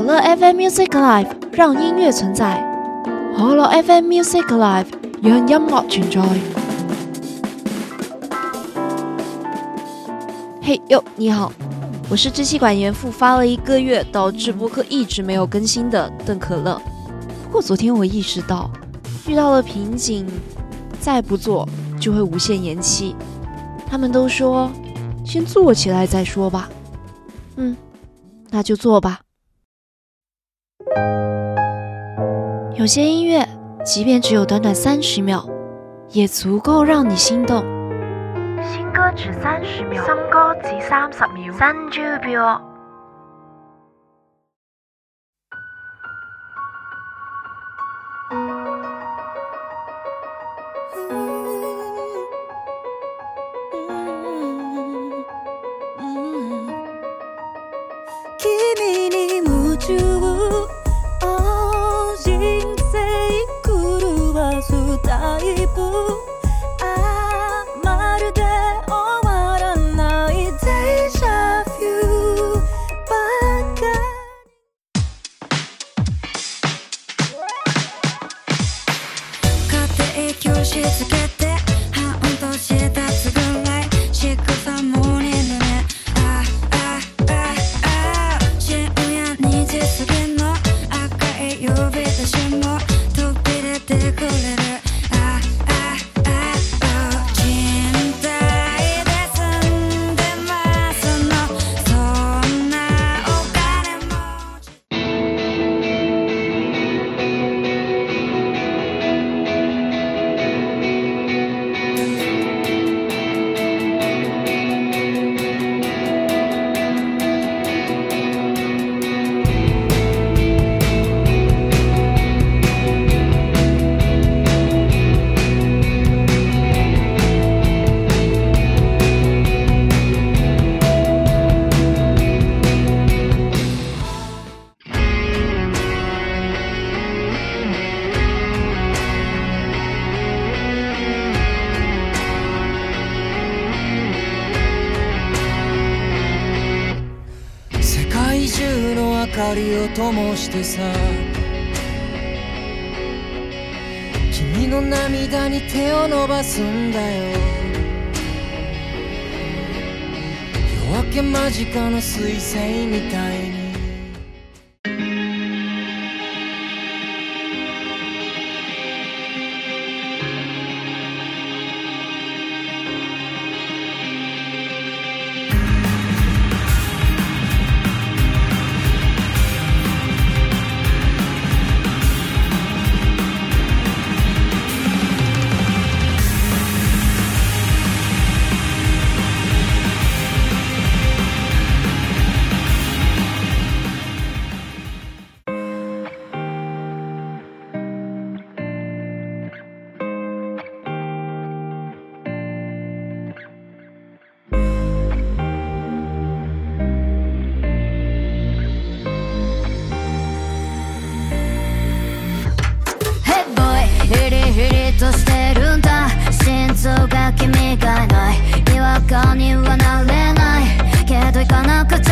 可乐 FM Music Live 让音乐存在，可乐 FM Music Live 让音乐存在。嘿哟，你好，我是支气管炎复发了一个月，导致播客一直没有更新的邓可乐。不过昨天我意识到，遇到了瓶颈，再不做就会无限延期。他们都说，先做起来再说吧。嗯，那就做吧。有些音乐，即便只有短短三十秒，也足够让你心动。新歌只三十秒，新歌只三十秒，三十秒。灯してさ君の涙に手を伸ばすんだよ夜明け間近の彗星みたい続かなくち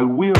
I will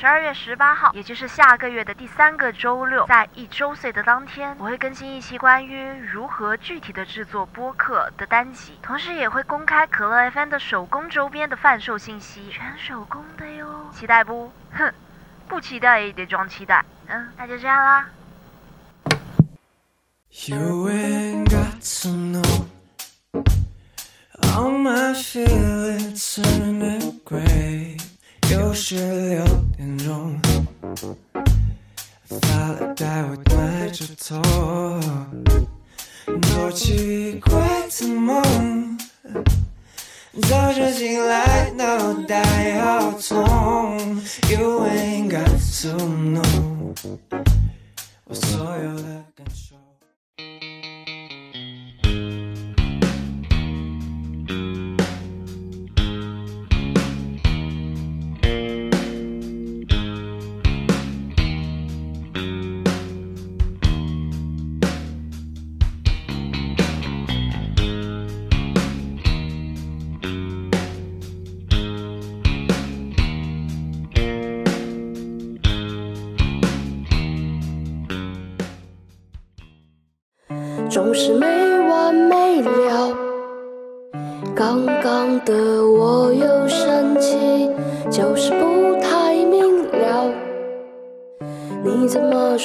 十二月十八号，也就是下个月的第三个周六，在一周岁的当天，我会更新一期关于如何具体的制作播客的单集，同时也会公开可乐 FM 的手工周边的贩售信息，全手工的哟，期待不？哼，不期待也得装期待。嗯，那就这样啦。You ain't got to know all my feelings turning gray. 又是六点钟，发了呆，我埋着头，多奇怪的梦，早上醒来脑袋好痛。You ain't got to know 我所有的感受。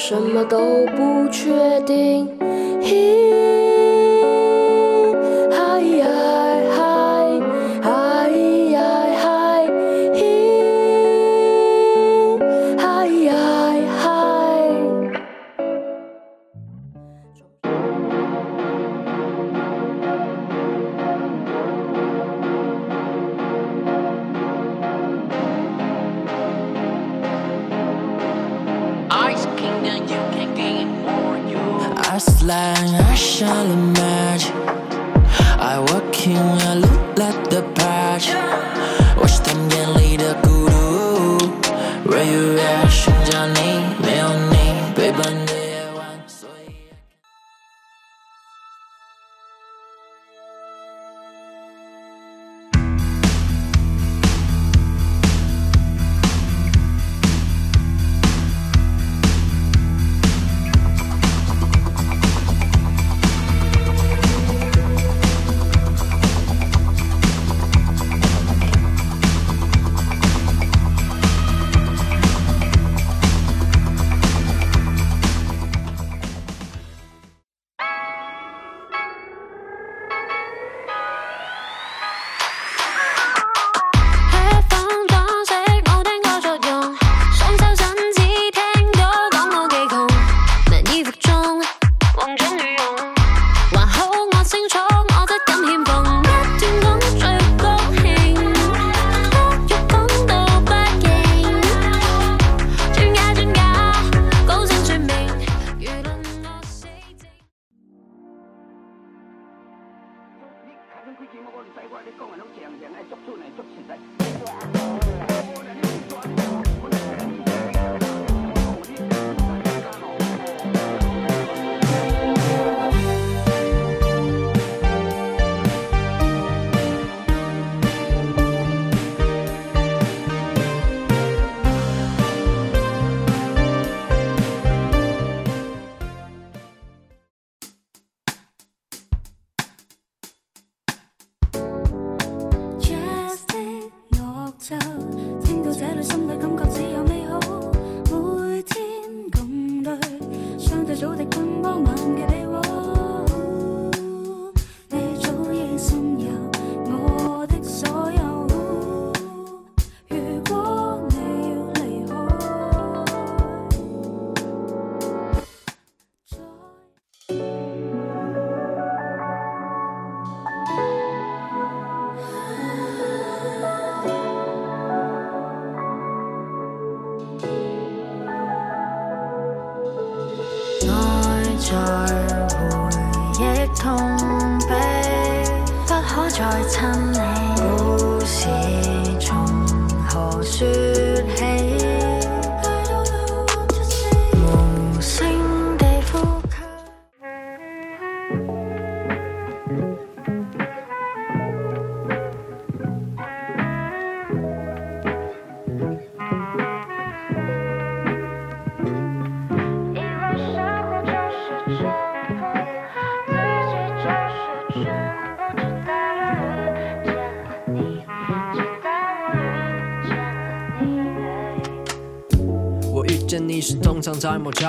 什么都不确定？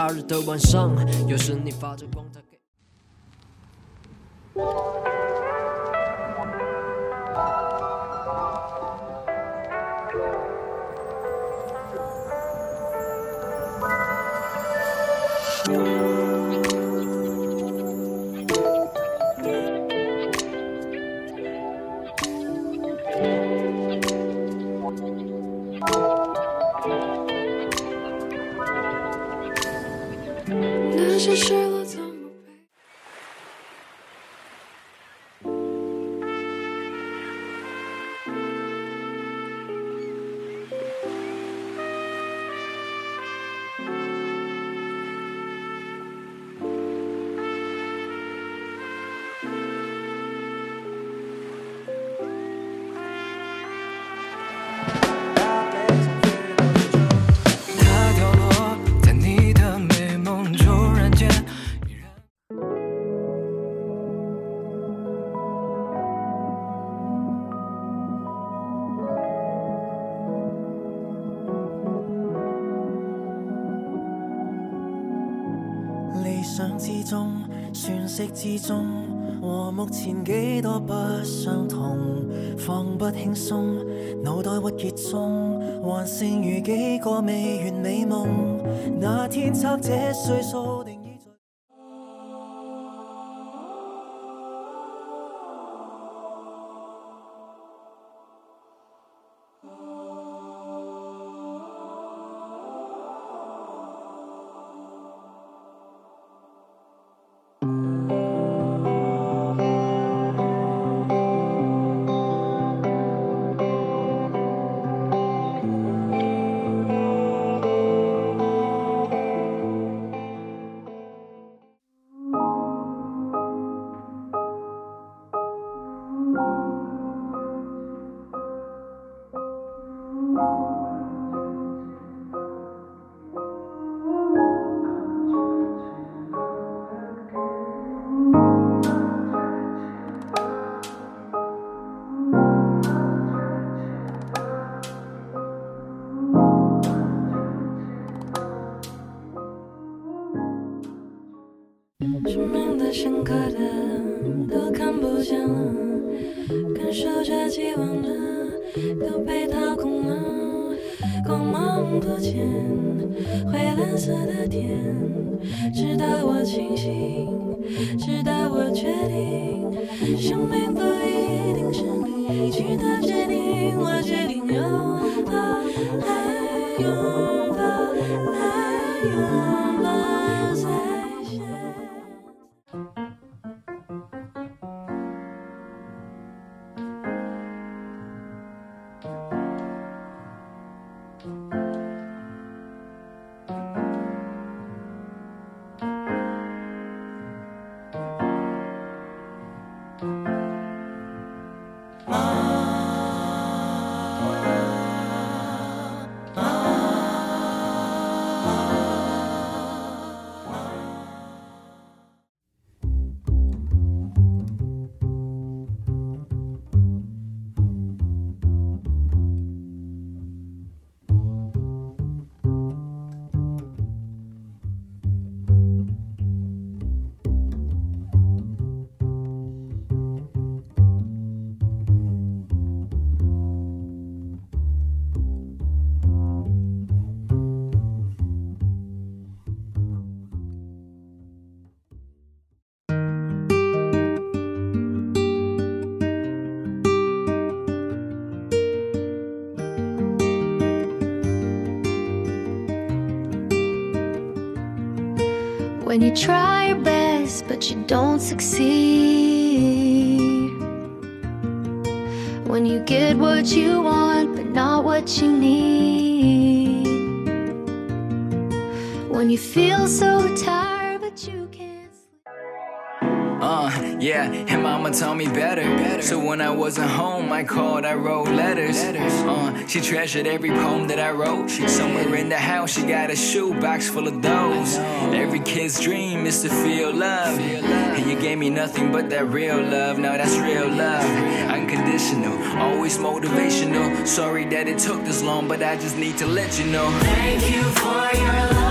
夏日的晚上，有时你发着光中，和目前几多不相同，放不轻松，脑袋郁结中，还剩余几个未完美梦。那天测这岁数，生命的深刻的都看不见了，感受着期望着都被掏空了，光芒不见，灰蓝色的天，直到我清醒，直到我决定，生命不一定是你去的决定，我决定拥抱，爱拥抱，爱拥抱再现。When you try your best but you don't succeed. When you get what you want but not what you need. When you feel so tired and mama told me better. better. So when I wasn't home, I called, I wrote letters. Uh, she treasured every poem that I wrote. Somewhere in the house, she got a shoebox full of those. Every kid's dream is to feel love. And you gave me nothing but that real love. Now that's real love. Unconditional, always motivational. Sorry that it took this long, but I just need to let you know. Thank you for your love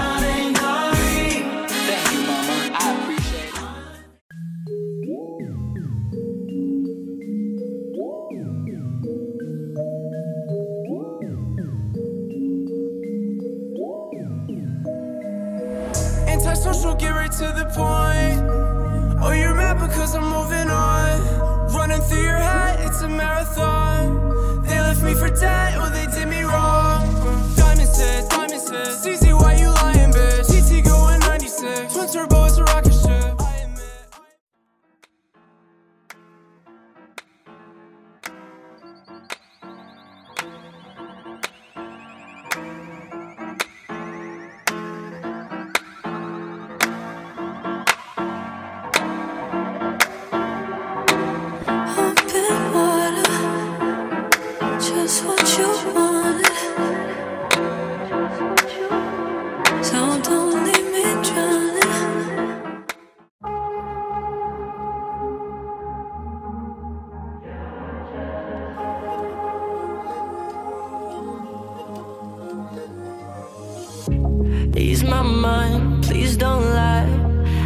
Ease my mind, please don't lie.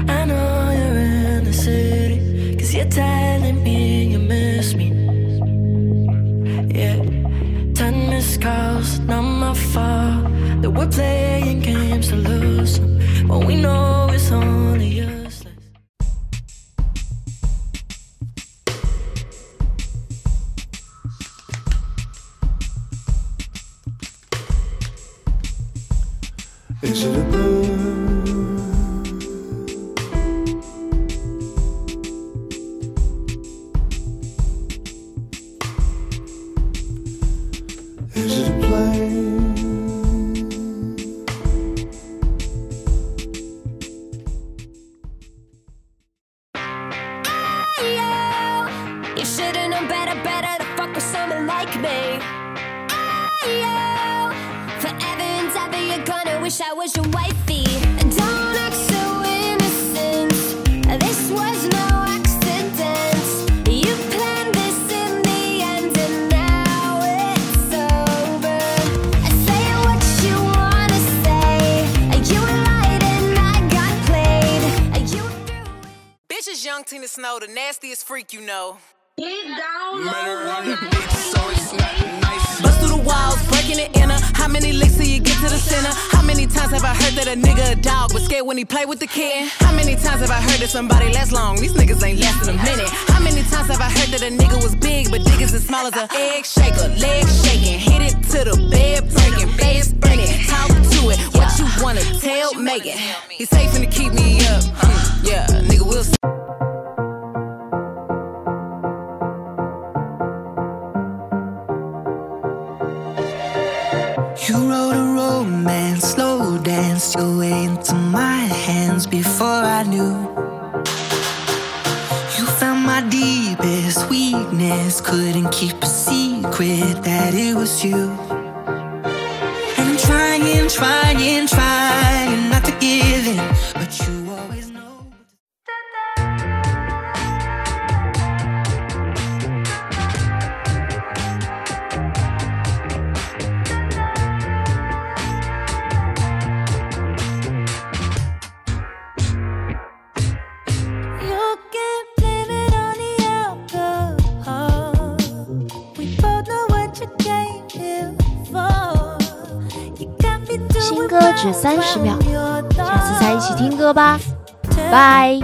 I know you're in the city, cause you're telling me you miss me. Yeah, ten missed calls, not my fault. That we're playing games to lose, but we know it's only freak you know. Bust through the walls, breaking it inner. How many licks till you get to the center? How many times have I heard that a nigga a dog but scared when he play with the kid? How many times have I heard that somebody lasts long? These niggas ain't lasting a minute. How many times have I heard that a nigga was big but dick is as small as a egg shaker? Leg shaking, hit it to the bed breaking, face burning. Talk to it, what you wanna tell Megan? He's safe to keep me up. Hmm, yeah, nigga will. You wrote a romance, slow danced your way into my hands before I knew. You found my deepest weakness, couldn't keep a secret that it was you. And I'm trying, trying, trying. 三十秒，下次再一起听歌吧。拜。